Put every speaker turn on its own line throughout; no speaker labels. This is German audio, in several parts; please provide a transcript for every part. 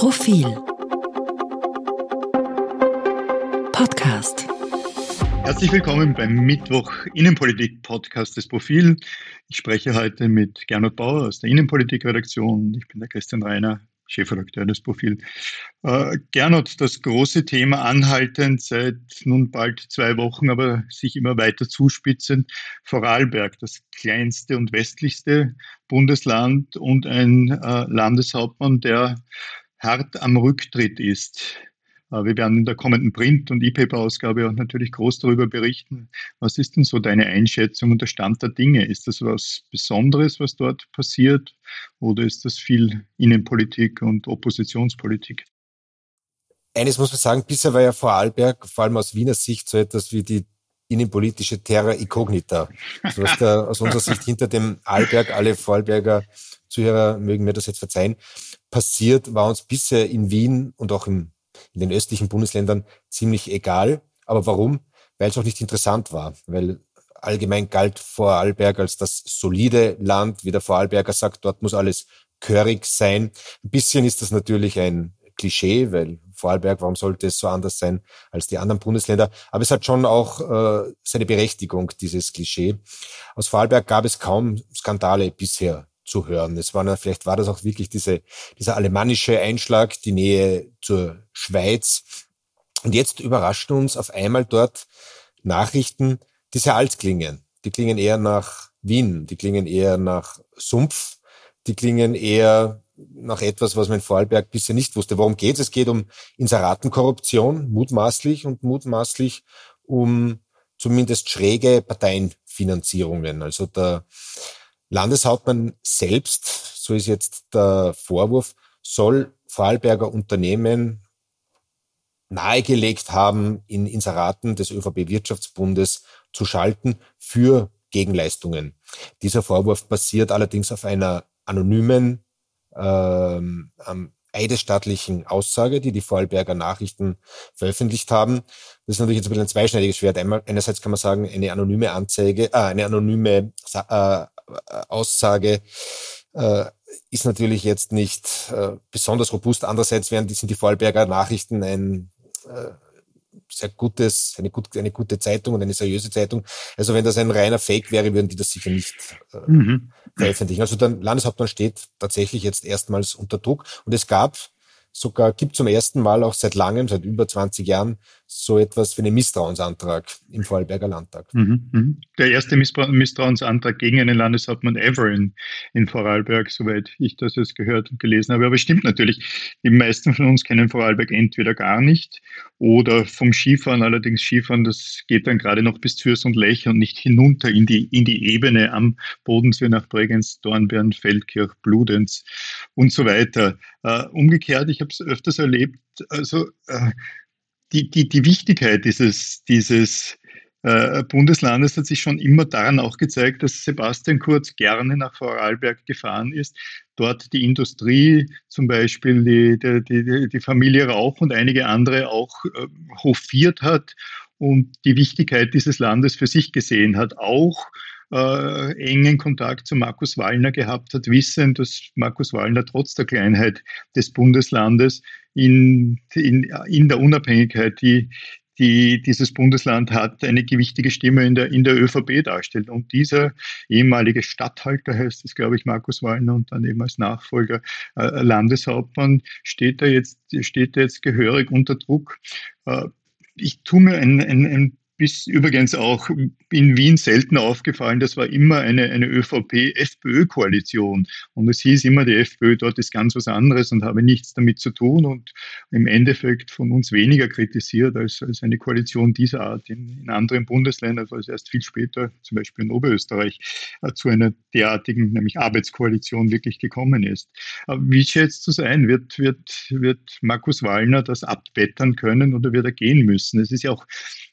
Profil Podcast
Herzlich willkommen beim Mittwoch Innenpolitik Podcast des Profil. Ich spreche heute mit Gernot Bauer aus der Innenpolitik-Redaktion. Ich bin der Christian Reiner, Chefredakteur des Profil. Äh, Gernot, das große Thema anhaltend seit nun bald zwei Wochen, aber sich immer weiter zuspitzend, Vorarlberg, das kleinste und westlichste Bundesland und ein äh, Landeshauptmann, der hart am Rücktritt ist. Äh, wir werden in der kommenden Print- und E-Paper-Ausgabe auch natürlich groß darüber berichten. Was ist denn so deine Einschätzung und der Stand der Dinge? Ist das was Besonderes, was dort passiert? Oder ist das viel Innenpolitik und Oppositionspolitik?
Eines muss man sagen, bisher war ja Vorarlberg, vor allem aus Wiener Sicht, so etwas wie die innenpolitische Terra Incognita. So was da aus unserer Sicht hinter dem Arlberg, alle Vorarlberger Zuhörer mögen mir das jetzt verzeihen, passiert, war uns bisher in Wien und auch im in den östlichen Bundesländern ziemlich egal. Aber warum? Weil es auch nicht interessant war, weil allgemein galt Vorarlberg als das solide Land, wie der Vorarlberger sagt, dort muss alles körig sein. Ein bisschen ist das natürlich ein Klischee, weil Vorarlberg, warum sollte es so anders sein als die anderen Bundesländer? Aber es hat schon auch äh, seine Berechtigung, dieses Klischee. Aus Vorarlberg gab es kaum Skandale bisher zu hören. Es war, vielleicht war das auch wirklich diese, dieser alemannische Einschlag, die Nähe zur Schweiz. Und jetzt überraschten uns auf einmal dort Nachrichten, die sehr alt klingen. Die klingen eher nach Wien, die klingen eher nach Sumpf, die klingen eher nach etwas, was man in Vorarlberg bisher nicht wusste. Worum geht es? Es geht um Inseratenkorruption, mutmaßlich und mutmaßlich um zumindest schräge Parteienfinanzierungen. Also der Landeshauptmann selbst, so ist jetzt der Vorwurf, soll Vorarlberger Unternehmen nahegelegt haben, in Inseraten des ÖVP-Wirtschaftsbundes zu schalten für Gegenleistungen. Dieser Vorwurf basiert allerdings auf einer anonymen, ähm, eidesstaatlichen Aussage, die die Vorarlberger Nachrichten veröffentlicht haben. Das ist natürlich jetzt ein bisschen ein zweischneidiges Schwert. Einerseits kann man sagen, eine anonyme Anzeige, äh, eine anonyme äh, Aussage äh, ist natürlich jetzt nicht äh, besonders robust. Andererseits werden, sind die Vorarlberger Nachrichten ein äh, sehr gutes, eine, gut, eine gute Zeitung und eine seriöse Zeitung. Also wenn das ein reiner Fake wäre, würden die das sicher nicht äh, mhm. veröffentlichen. Also der Landeshauptmann steht tatsächlich jetzt erstmals unter Druck. Und es gab sogar, gibt zum ersten Mal auch seit langem, seit über 20 Jahren, so etwas wie einen Misstrauensantrag im Vorarlberger Landtag.
Mhm, mhm. Der erste Misstrauensantrag gegen einen Landeshauptmann ever in, in Vorarlberg, soweit ich das jetzt gehört und gelesen habe. Aber es stimmt natürlich, die meisten von uns kennen Vorarlberg entweder gar nicht oder vom Skifahren. Allerdings Skifahren, das geht dann gerade noch bis Zürs und Lech und nicht hinunter in die, in die Ebene am Bodensee nach Bregenz, Dornbirn, Feldkirch, Bludenz und so weiter. Uh, umgekehrt, ich habe es öfters erlebt, also uh, die, die, die Wichtigkeit dieses, dieses äh, Bundeslandes hat sich schon immer daran auch gezeigt, dass Sebastian Kurz gerne nach Vorarlberg gefahren ist, dort die Industrie, zum Beispiel die, die, die, die Familie Rauch und einige andere auch äh, hofiert hat und die Wichtigkeit dieses Landes für sich gesehen hat, auch äh, engen Kontakt zu Markus Wallner gehabt hat, wissend, dass Markus Wallner trotz der Kleinheit des Bundeslandes in, in, in der Unabhängigkeit, die, die dieses Bundesland hat, eine gewichtige Stimme in der, in der ÖVP darstellt. Und dieser ehemalige Stadthalter heißt es, glaube ich, Markus Wallner und dann eben als Nachfolger äh, Landeshauptmann, steht da jetzt, steht da jetzt gehörig unter Druck. Äh, ich tue mir ein, ein, ein bis übrigens auch in Wien selten aufgefallen, das war immer eine, eine ÖVP-FPÖ-Koalition. Und es hieß immer, die FPÖ dort ist ganz was anderes und habe nichts damit zu tun und im Endeffekt von uns weniger kritisiert als, als eine Koalition dieser Art in, in anderen Bundesländern, weil es erst viel später, zum Beispiel in Oberösterreich, äh, zu einer derartigen, nämlich Arbeitskoalition wirklich gekommen ist. Aber wie schätzt du es ein? Wird, wird, wird Markus Wallner das abwettern können oder wird er gehen müssen? Es ist ja auch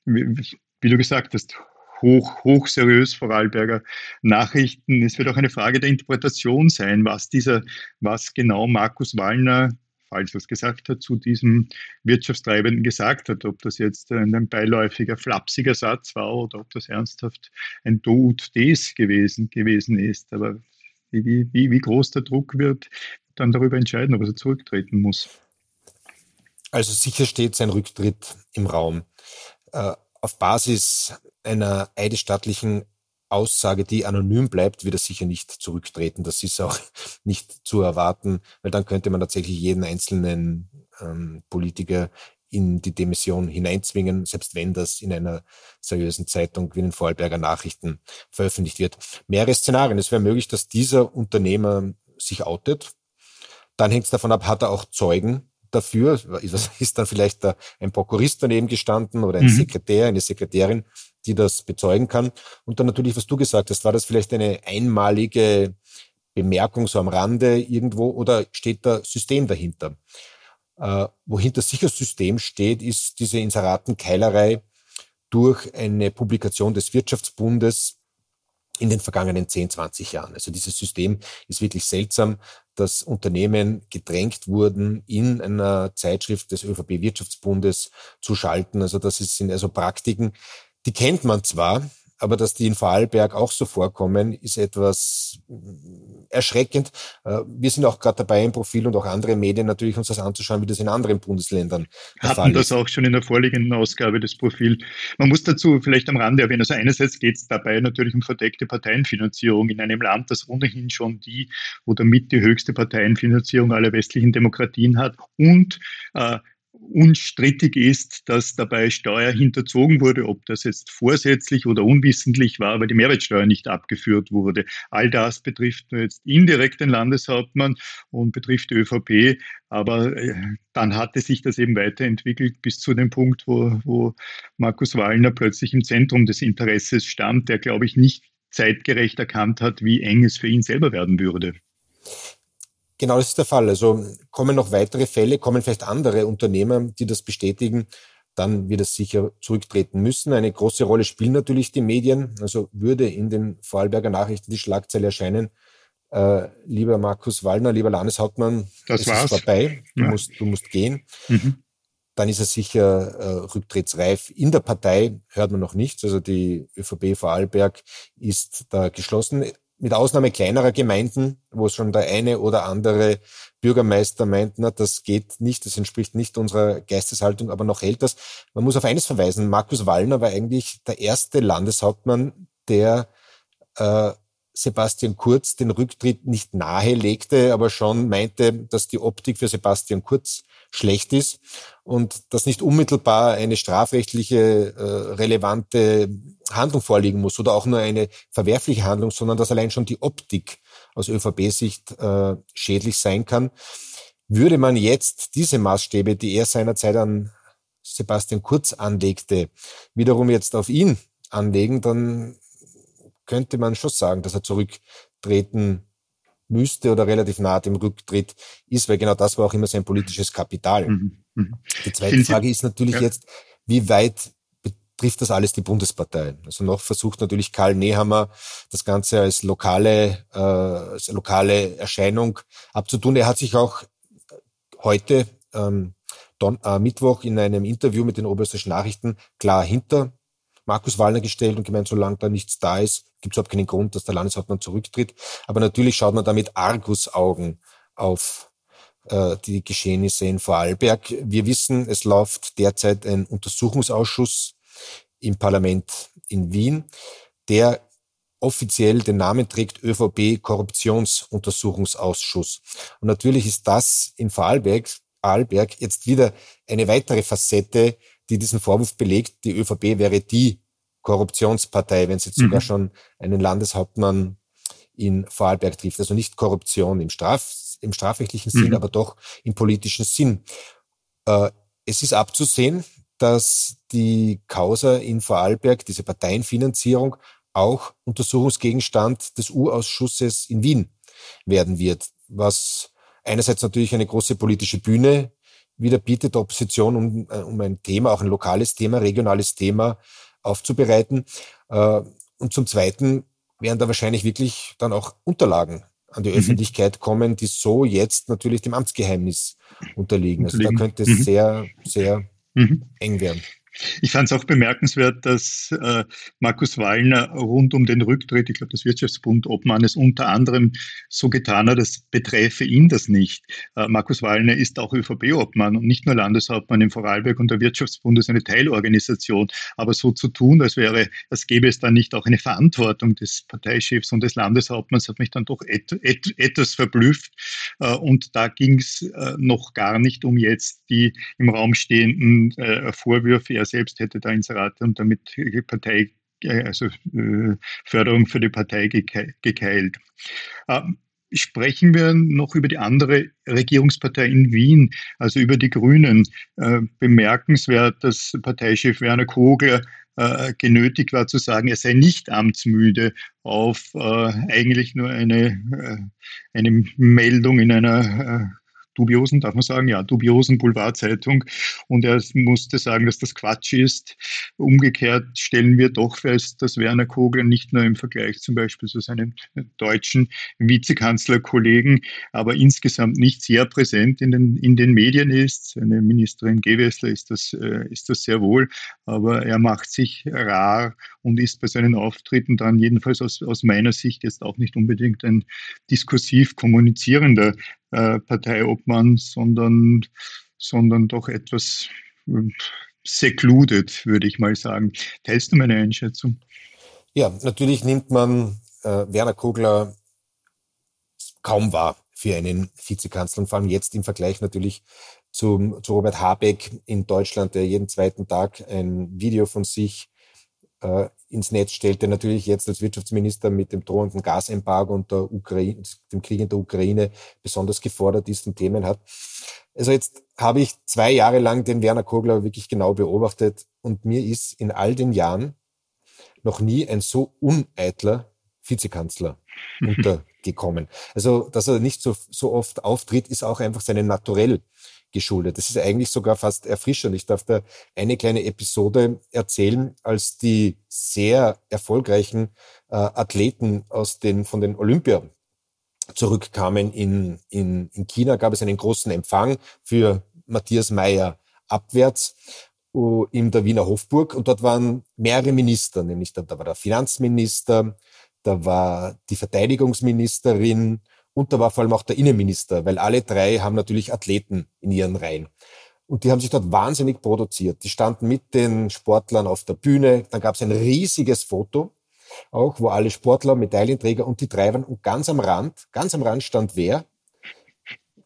wie du gesagt hast, hoch, hoch seriös Vorarlberger Nachrichten. Es wird auch eine Frage der Interpretation sein, was dieser, was genau Markus Wallner falls er es gesagt hat, zu diesem Wirtschaftstreibenden gesagt hat. Ob das jetzt ein, beiläufiger, flapsiger Satz war oder ob das ernsthaft ein Do ut des gewesen, gewesen ist. Aber wie, wie, wie groß der Druck wird, dann darüber entscheiden, ob er zurücktreten muss.
Also sicher steht sein Rücktritt im Raum. Äh, auf Basis einer eidesstattlichen Aussage, die anonym bleibt, wird er sicher nicht zurücktreten. Das ist auch nicht zu erwarten, weil dann könnte man tatsächlich jeden einzelnen ähm, Politiker in die Demission hineinzwingen, selbst wenn das in einer seriösen Zeitung wie den Vorarlberger Nachrichten veröffentlicht wird. Mehrere Szenarien. Es wäre möglich, dass dieser Unternehmer sich outet. Dann hängt es davon ab, hat er auch Zeugen dafür? Ist dann vielleicht ein Prokurist daneben gestanden oder ein mhm. Sekretär, eine Sekretärin, die das bezeugen kann? Und dann natürlich, was du gesagt hast, war das vielleicht eine einmalige Bemerkung so am Rande irgendwo oder steht da System dahinter? Äh, wohinter sicher System steht, ist diese Inseratenkeilerei durch eine Publikation des Wirtschaftsbundes in den vergangenen 10, 20 Jahren. Also dieses System ist wirklich seltsam, dass Unternehmen gedrängt wurden, in einer Zeitschrift des ÖVP Wirtschaftsbundes zu schalten. Also das sind also Praktiken, die kennt man zwar, aber dass die in Vorarlberg auch so vorkommen, ist etwas erschreckend. Äh, wir sind auch gerade dabei, im Profil und auch andere Medien natürlich uns das anzuschauen, wie das in anderen Bundesländern
der Hatten Fall das auch schon in der vorliegenden Ausgabe des Profils. Man muss dazu vielleicht am Rande erwähnen, also einerseits geht es dabei natürlich um verdeckte Parteienfinanzierung in einem Land, das ohnehin schon die oder mit die höchste Parteienfinanzierung aller westlichen Demokratien hat und äh, unstrittig ist, dass dabei Steuer hinterzogen wurde, ob das jetzt vorsätzlich oder unwissentlich war, weil die Mehrwertsteuer nicht abgeführt wurde. All das betrifft jetzt indirekt den Landeshauptmann und betrifft die ÖVP. Aber äh, dann hatte sich das eben weiterentwickelt bis zu dem Punkt, wo, wo Markus Wallner plötzlich im Zentrum des Interesses stand, der, glaube ich, nicht zeitgerecht erkannt hat, wie eng es für ihn selber werden würde.
Genau, das ist der Fall. Also kommen noch weitere Fälle, kommen vielleicht andere Unternehmer, die das bestätigen, dann wird es sicher zurücktreten müssen. Eine große Rolle spielen natürlich die Medien. Also würde in den Vorarlberger Nachrichten die Schlagzeile erscheinen, äh, lieber Markus Wallner, lieber Landeshauptmann,
das es war's. ist
vorbei, du, ja. musst, du musst gehen. Mhm. Dann ist er sicher äh, rücktrittsreif. In der Partei hört man noch nichts. Also die ÖVP Vorarlberg ist da geschlossen mit Ausnahme kleinerer Gemeinden, wo schon der eine oder andere Bürgermeister meint, na, das geht nicht, das entspricht nicht unserer Geisteshaltung, aber noch hält das. Man muss auf eines verweisen, Markus Wallner war eigentlich der erste Landeshauptmann, der äh, Sebastian Kurz den Rücktritt nicht nahe legte, aber schon meinte, dass die Optik für Sebastian Kurz schlecht ist und dass nicht unmittelbar eine strafrechtliche äh, relevante Handlung vorliegen muss oder auch nur eine verwerfliche Handlung, sondern dass allein schon die Optik aus ÖVP-Sicht äh, schädlich sein kann. Würde man jetzt diese Maßstäbe, die er seinerzeit an Sebastian Kurz anlegte, wiederum jetzt auf ihn anlegen, dann könnte man schon sagen, dass er zurücktreten müsste oder relativ nah dem Rücktritt ist, weil genau das war auch immer sein politisches Kapital. Mhm. Mhm. Die zweite Frage ist natürlich ja. jetzt, wie weit betrifft das alles die Bundespartei? Also noch versucht natürlich Karl Nehammer das Ganze als lokale, äh, als lokale Erscheinung abzutun. Er hat sich auch heute ähm, Don, äh, Mittwoch in einem Interview mit den Oberösterreichischen Nachrichten klar hinter Markus Wallner gestellt und gemeint, solange da nichts da ist, gibt es überhaupt keinen Grund, dass der Landeshauptmann zurücktritt. Aber natürlich schaut man da mit Argusaugen auf äh, die Geschehnisse in Vorarlberg. Wir wissen, es läuft derzeit ein Untersuchungsausschuss im Parlament in Wien, der offiziell den Namen trägt ÖVP Korruptionsuntersuchungsausschuss. Und natürlich ist das in Vorarlberg, Vorarlberg jetzt wieder eine weitere Facette die diesen Vorwurf belegt, die ÖVP wäre die Korruptionspartei, wenn es jetzt mhm. sogar schon einen Landeshauptmann in Vorarlberg trifft. Also nicht Korruption im, Straf, im strafrechtlichen Sinn, mhm. aber doch im politischen Sinn. Äh, es ist abzusehen, dass die Causa in Vorarlberg, diese Parteienfinanzierung, auch Untersuchungsgegenstand des U-Ausschusses in Wien werden wird, was einerseits natürlich eine große politische Bühne wieder bietet der Opposition, um, äh, um ein Thema, auch ein lokales Thema, regionales Thema aufzubereiten. Äh, und zum Zweiten werden da wahrscheinlich wirklich dann auch Unterlagen an die mhm. Öffentlichkeit kommen, die so jetzt natürlich dem Amtsgeheimnis unterliegen. Also da könnte es mhm. sehr, sehr mhm. eng werden.
Ich fand es auch bemerkenswert, dass äh, Markus Wallner rund um den Rücktritt, ich glaube, das Wirtschaftsbund Obmann unter anderem so getan hat, als betreffe ihn das nicht. Äh, Markus Wallner ist auch ÖVP-Obmann und nicht nur Landeshauptmann in Vorarlberg und der Wirtschaftsbund ist eine Teilorganisation. Aber so zu tun, als wäre, als gäbe es dann nicht auch eine Verantwortung des Parteichefs und des Landeshauptmanns, hat mich dann doch et, et, etwas verblüfft. Äh, und da ging es äh, noch gar nicht um jetzt die im Raum stehenden äh, Vorwürfe, selbst hätte da Inserate und damit Partei, äh, also äh, Förderung für die Partei gekeilt. Ähm, sprechen wir noch über die andere Regierungspartei in Wien, also über die Grünen. Äh, bemerkenswert, dass Parteichef Werner Kogler genötigt war zu sagen, er sei nicht amtsmüde auf eigentlich nur eine, eine Meldung in einer dubiosen, darf man sagen, ja, dubiosen Boulevardzeitung. Und er musste sagen, dass das Quatsch ist. Umgekehrt stellen wir doch fest, dass Werner Kogler nicht nur im Vergleich zum Beispiel zu seinem deutschen Vizekanzlerkollegen, aber insgesamt nicht sehr präsent in den, in den Medien ist. Seine Ministerin Gewessler ist das, äh, ist das sehr wohl, aber er macht sich rar und ist bei seinen Auftritten dann jedenfalls aus, aus meiner Sicht jetzt auch nicht unbedingt ein diskursiv kommunizierender äh, Parteiobmann, sondern, sondern doch etwas äh, secluded, würde ich mal sagen. Teilst du meine Einschätzung?
Ja, natürlich nimmt man äh, Werner Kogler kaum wahr für einen Vizekanzler und vor allem jetzt im Vergleich natürlich zum, zu Robert Habeck in Deutschland, der jeden zweiten Tag ein Video von sich äh, ins Netz stellt, der natürlich jetzt als Wirtschaftsminister mit dem drohenden Gasembargo und der Ukraine, dem Krieg in der Ukraine besonders gefordert ist und Themen hat. Also jetzt habe ich zwei Jahre lang den Werner Kogler wirklich genau beobachtet und mir ist in all den Jahren noch nie ein so uneitler Vizekanzler untergekommen. Also, dass er nicht so, so oft auftritt, ist auch einfach seinem Naturell geschuldet. Das ist eigentlich sogar fast erfrischend. Ich darf da eine kleine Episode erzählen, als die sehr erfolgreichen äh, Athleten aus den, von den Olympia zurückkamen in, in, in China, gab es einen großen Empfang für Matthias Meyer abwärts in der Wiener Hofburg und dort waren mehrere Minister, nämlich da, da war der Finanzminister, da war die Verteidigungsministerin und da war vor allem auch der Innenminister, weil alle drei haben natürlich Athleten in ihren Reihen. Und die haben sich dort wahnsinnig produziert. Die standen mit den Sportlern auf der Bühne. Dann gab es ein riesiges Foto, auch wo alle Sportler, Medaillenträger und die drei waren. Und ganz am Rand, ganz am Rand stand wer?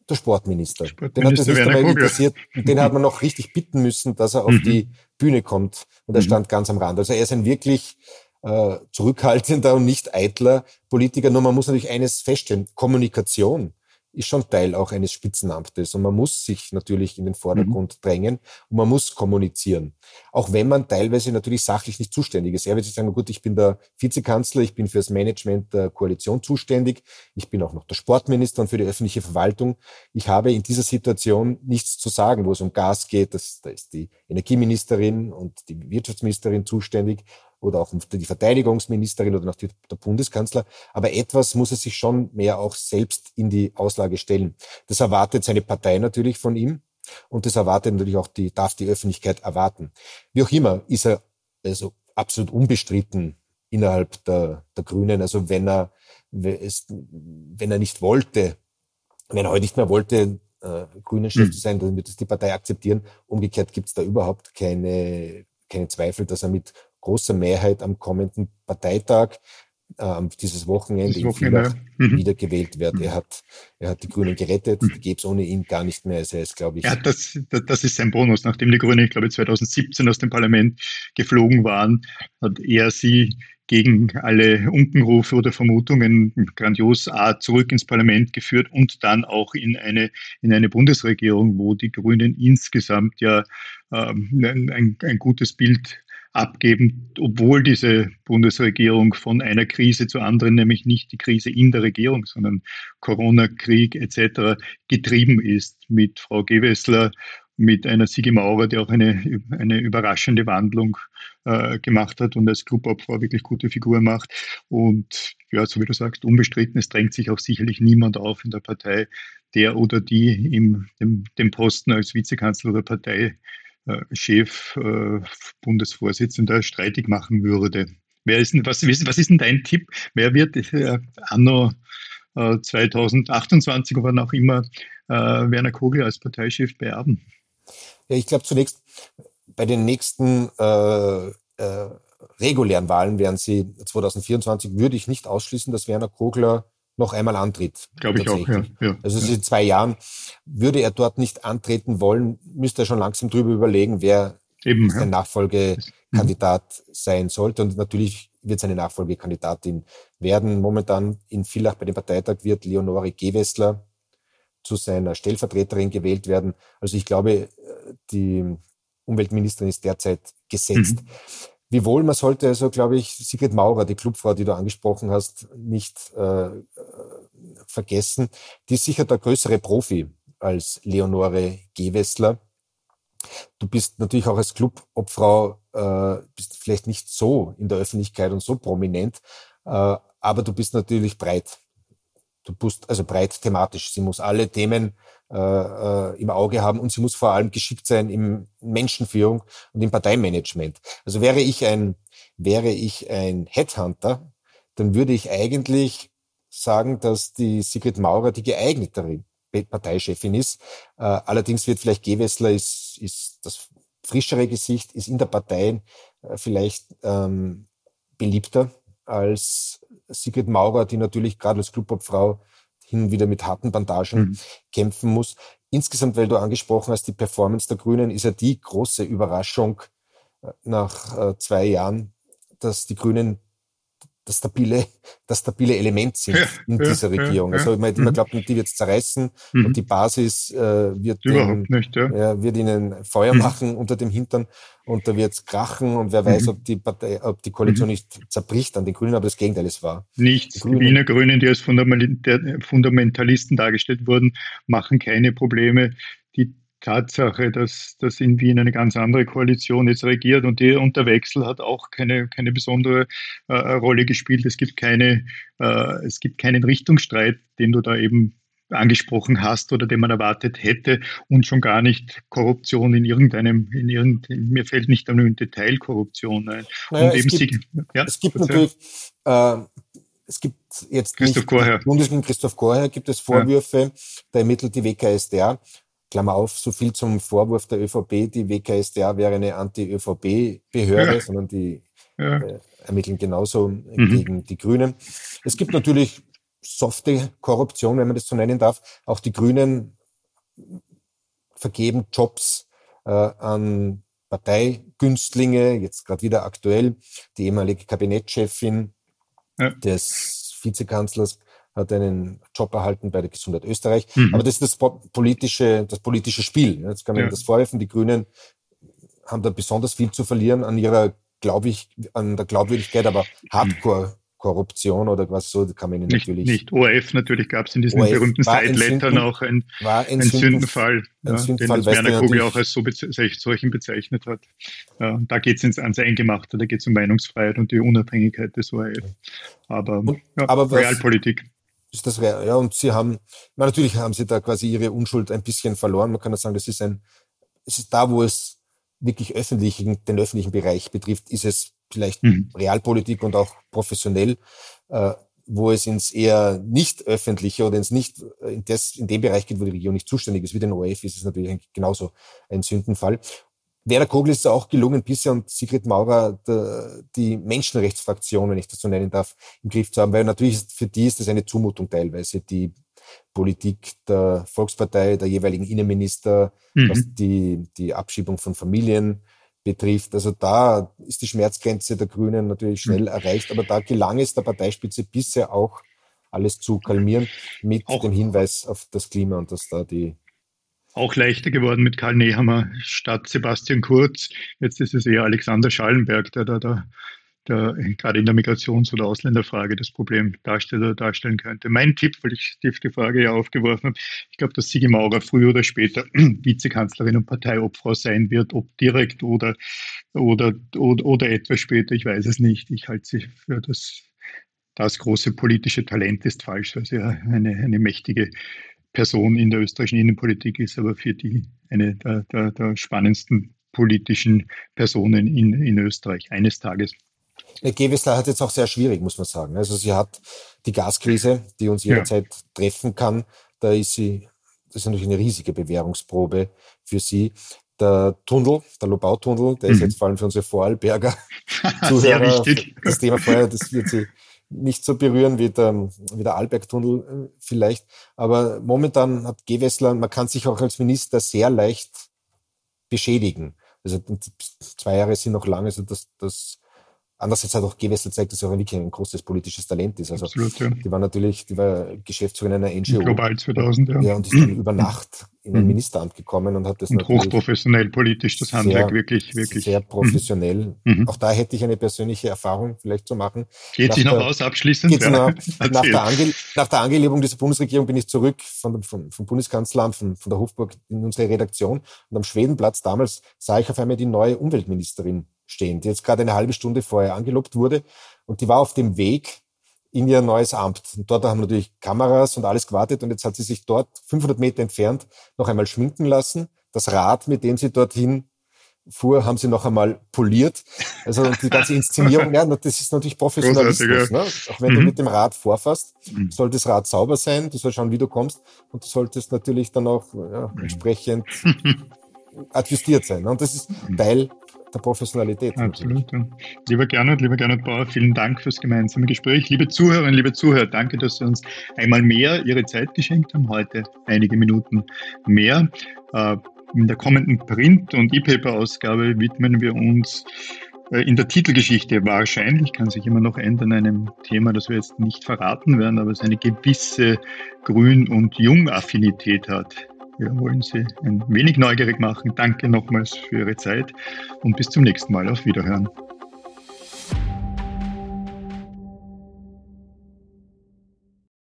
Der Sportminister. Sportminister den hat das nicht einmal interessiert. Und den hat man noch richtig bitten müssen, dass er auf mhm. die Bühne kommt. Und er mhm. stand ganz am Rand. Also er ist ein wirklich äh, zurückhaltender und nicht eitler Politiker. Nur man muss natürlich eines feststellen, Kommunikation ist schon Teil auch eines Spitzenamtes und man muss sich natürlich in den Vordergrund mhm. drängen und man muss kommunizieren. Auch wenn man teilweise natürlich sachlich nicht zuständig ist. Er wird sich sagen, gut, ich bin der Vizekanzler, ich bin fürs Management der Koalition zuständig, ich bin auch noch der Sportminister und für die öffentliche Verwaltung. Ich habe in dieser Situation nichts zu sagen, wo es um Gas geht. Das, da ist die Energieministerin und die Wirtschaftsministerin zuständig oder auch die Verteidigungsministerin oder noch die, der Bundeskanzler. Aber etwas muss er sich schon mehr auch selbst in die Auslage stellen. Das erwartet seine Partei natürlich von ihm. Und das erwartet natürlich auch die, darf die Öffentlichkeit erwarten. Wie auch immer ist er also absolut unbestritten innerhalb der, der Grünen. Also wenn er, wenn er nicht wollte, wenn er heute nicht mehr wollte, äh, Grünen Chef mhm. zu sein, dann wird es die Partei akzeptieren. Umgekehrt gibt es da überhaupt keine, keine Zweifel, dass er mit großer Mehrheit am kommenden Parteitag äh, dieses Wochenende, dieses Wochenende. Mhm. wiedergewählt wird. Mhm. Er hat, er hat die Grünen gerettet, mhm. die gäbe es ohne ihn gar nicht mehr. Also er ist, glaube ich.
Ja, das, das ist sein Bonus. Nachdem die Grünen, ich glaube, 2017 aus dem Parlament geflogen waren, hat er sie gegen alle Unkenrufe oder Vermutungen grandios A zurück ins Parlament geführt und dann auch in eine, in eine Bundesregierung, wo die Grünen insgesamt ja ähm, ein, ein gutes Bild abgeben, obwohl diese Bundesregierung von einer Krise zur anderen, nämlich nicht die Krise in der Regierung, sondern Corona-Krieg etc. getrieben ist mit Frau Gewessler, mit einer Sigi Maurer, die auch eine, eine überraschende Wandlung äh, gemacht hat und als Clubobfrau wirklich gute Figur macht. Und ja, so wie du sagst, unbestritten, es drängt sich auch sicherlich niemand auf in der Partei, der oder die im, dem, dem Posten als Vizekanzler oder Partei Chef, äh, Bundesvorsitzender streitig machen würde. Wer ist denn, was, was ist denn dein Tipp? Wer wird äh, anno äh, 2028 oder noch immer äh, Werner Kogel als Parteichef beerben?
Ja, ich glaube zunächst, bei den nächsten äh, äh, regulären Wahlen werden sie 2024, würde ich nicht ausschließen, dass Werner Kogler noch einmal antritt.
Glaube ich auch, ja. ja
also ja. in zwei Jahren. Würde er dort nicht antreten wollen, müsste er schon langsam drüber überlegen, wer Eben, sein ja. Nachfolgekandidat sein sollte. Und natürlich wird seine Nachfolgekandidatin werden. Momentan in Villach bei dem Parteitag wird Leonore Gewessler zu seiner Stellvertreterin gewählt werden. Also ich glaube, die Umweltministerin ist derzeit gesetzt. Mhm. Wiewohl man sollte also, glaube ich, Sigrid Maurer, die Clubfrau, die du angesprochen hast, nicht äh, vergessen. Die ist sicher der größere Profi als Leonore Gewessler. Du bist natürlich auch als Clubobfrau, äh, bist vielleicht nicht so in der Öffentlichkeit und so prominent, äh, aber du bist natürlich breit. Du bist also breit thematisch. Sie muss alle Themen äh, äh, im Auge haben und sie muss vor allem geschickt sein im Menschenführung und im Parteimanagement. Also wäre ich ein, wäre ich ein Headhunter, dann würde ich eigentlich sagen, dass die Sigrid Maurer die geeignetere Parteichefin ist. Äh, allerdings wird vielleicht Gewessler ist, ist das frischere Gesicht, ist in der Partei äh, vielleicht ähm, beliebter als Sigrid Maurer, die natürlich gerade als Clubobfrau hin und wieder mit harten Bandagen mhm. kämpfen muss. Insgesamt, weil du angesprochen hast, die Performance der Grünen ist ja die große Überraschung äh, nach äh, zwei Jahren, dass die Grünen das stabile, das stabile Element sind ja, in dieser ja, Regierung. Ja, also man, man mhm. glaubt, die wird es zerreißen mhm. und die Basis äh, wird,
den, nicht,
ja. wird ihnen Feuer mhm. machen unter dem Hintern und da wird es krachen und wer weiß, mhm. ob die Partei, ob die Koalition nicht zerbricht an den Grünen, aber das Gegenteil ist wahr.
Nichts. Die, die Wiener Grünen, die als Fundamentalisten dargestellt wurden, machen keine Probleme. Die Tatsache, dass, dass in Wien eine ganz andere Koalition jetzt regiert und, die, und der Wechsel hat auch keine, keine besondere äh, Rolle gespielt. Es gibt, keine, äh, es gibt keinen Richtungsstreit, den du da eben angesprochen hast oder den man erwartet hätte und schon gar nicht Korruption in irgendeinem, in irgendeinem, mir fällt nicht nur im Detail Korruption ein.
Naja, und es, eben gibt, sie, ja, es gibt natürlich, äh, es gibt jetzt
Christoph.
Bundesminister Christoph Korher gibt es Vorwürfe, ja. da ermittelt die WKSDR. Klammer auf, so viel zum Vorwurf der ÖVP, die WKSDA wäre eine Anti-ÖVP-Behörde, ja. sondern die ja. äh, ermitteln genauso mhm. gegen die Grünen. Es gibt natürlich softe Korruption, wenn man das so nennen darf. Auch die Grünen vergeben Jobs äh, an Parteigünstlinge, jetzt gerade wieder aktuell, die ehemalige Kabinettschefin ja. des Vizekanzlers hat einen Job erhalten bei der Gesundheit Österreich. Mhm. Aber das ist das politische, das politische Spiel. Jetzt kann man ja. das vorwerfen. Die Grünen haben da besonders viel zu verlieren an ihrer, glaube ich, an der Glaubwürdigkeit, aber Hardcore Korruption oder was so, kann man ihnen
nicht,
natürlich.
Nicht ORF, natürlich gab es in diesen ORF berühmten Side-Lettern auch ein, ein, Sündenfall, ein ja, Sündenfall den Werner Kugel auch als so beze solchen bezeichnet hat. Ja, da geht es ans Eingemachte, da geht es um Meinungsfreiheit und die Unabhängigkeit des ORF. Aber, und, ja, aber Realpolitik
ist das ja und sie haben na, natürlich haben sie da quasi ihre Unschuld ein bisschen verloren. Man kann ja sagen, das ist ein es ist da, wo es wirklich öffentlichen den öffentlichen Bereich betrifft, ist es vielleicht mhm. Realpolitik und auch professionell, äh, wo es ins eher nicht öffentliche oder ins nicht in, das, in dem Bereich geht, wo die Regierung nicht zuständig ist, wie den ORF, ist es natürlich genauso ein Sündenfall. Werner Kogel ist ja auch gelungen, bisher und Sigrid Maurer der, die Menschenrechtsfraktion, wenn ich das so nennen darf, im Griff zu haben, weil natürlich ist, für die ist das eine Zumutung teilweise, die Politik der Volkspartei, der jeweiligen Innenminister, mhm. was die, die Abschiebung von Familien betrifft. Also da ist die Schmerzgrenze der Grünen natürlich schnell mhm. erreicht, aber da gelang es der Parteispitze bisher auch alles zu kalmieren mit auch. dem Hinweis auf das Klima und dass da die
auch leichter geworden mit Karl Nehammer statt Sebastian Kurz. Jetzt ist es eher Alexander Schallenberg, der da, da der gerade in der Migrations- oder Ausländerfrage das Problem darstellen, darstellen könnte. Mein Tipp, weil ich die Frage ja aufgeworfen habe, ich glaube, dass Sigi Maurer früher oder später Vizekanzlerin und Parteiobfrau sein wird, ob direkt oder, oder, oder, oder etwas später, ich weiß es nicht. Ich halte sie für das, das große politische Talent ist falsch, weil sie ja eine, eine mächtige Person in der österreichischen Innenpolitik ist, aber für die eine der, der, der spannendsten politischen Personen in, in Österreich eines Tages.
Gewessler hat jetzt auch sehr schwierig, muss man sagen. Also sie hat die Gaskrise, die uns jederzeit ja. treffen kann. Da ist sie, das ist natürlich eine riesige Bewährungsprobe für sie. Der Tunnel, der Lobautunnel, der mhm. ist jetzt vor allem für unsere Vorarlberger Zuhörer. Das Thema vorher, das wird sie nicht so berühren wie der, wie der Albergtunnel äh, vielleicht. Aber momentan hat Gewessler, man kann sich auch als Minister sehr leicht beschädigen. Also zwei Jahre sind noch lang, also das, das Andererseits hat auch Gewessel gezeigt, dass er auch wirklich ein großes politisches Talent ist. Also Absolut, ja. die war natürlich, die war Geschäftsführerin einer NGO.
Global 2000, ja.
Ja, und ist dann über Nacht in ein mhm. Ministeramt gekommen und hat das
und hochprofessionell politisch das Handwerk sehr, wirklich, wirklich.
Sehr professionell. Mhm. mhm. Auch da hätte ich eine persönliche Erfahrung vielleicht zu machen.
Geht sich noch der, aus abschließend?
Ja. Noch, nach, der Ange, nach der Angelebung dieser Bundesregierung bin ich zurück von, von, vom Bundeskanzleramt, von, von der Hofburg in unsere Redaktion und am Schwedenplatz damals sah ich auf einmal die neue Umweltministerin stehen, die jetzt gerade eine halbe Stunde vorher angelobt wurde. Und die war auf dem Weg in ihr neues Amt. Und dort haben natürlich Kameras und alles gewartet. Und jetzt hat sie sich dort 500 Meter entfernt noch einmal schminken lassen. Das Rad, mit dem sie dorthin fuhr, haben sie noch einmal poliert. Also die ganze Inszenierung, ja, das ist natürlich Professionalismus. Ne? Auch wenn mhm. du mit dem Rad vorfährst, mhm. soll das Rad sauber sein, du sollst schauen, wie du kommst und du solltest natürlich dann auch ja, mhm. entsprechend adjustiert sein. Ne? Und das ist mhm. Teil der Professionalität.
Absolut. Ja. Lieber Gernot, lieber Gernot Bauer, vielen Dank fürs gemeinsame Gespräch. Liebe Zuhörerinnen, liebe Zuhörer, danke, dass Sie uns einmal mehr Ihre Zeit geschenkt haben. Heute einige Minuten mehr. Äh, in der kommenden Print- und E-Paper-Ausgabe widmen wir uns äh, in der Titelgeschichte wahrscheinlich, kann sich immer noch ändern, einem Thema, das wir jetzt nicht verraten werden, aber es eine gewisse Grün- und Jung-Affinität hat. Wir wollen Sie ein wenig neugierig machen. Danke nochmals für Ihre Zeit und bis zum nächsten Mal. Auf Wiederhören.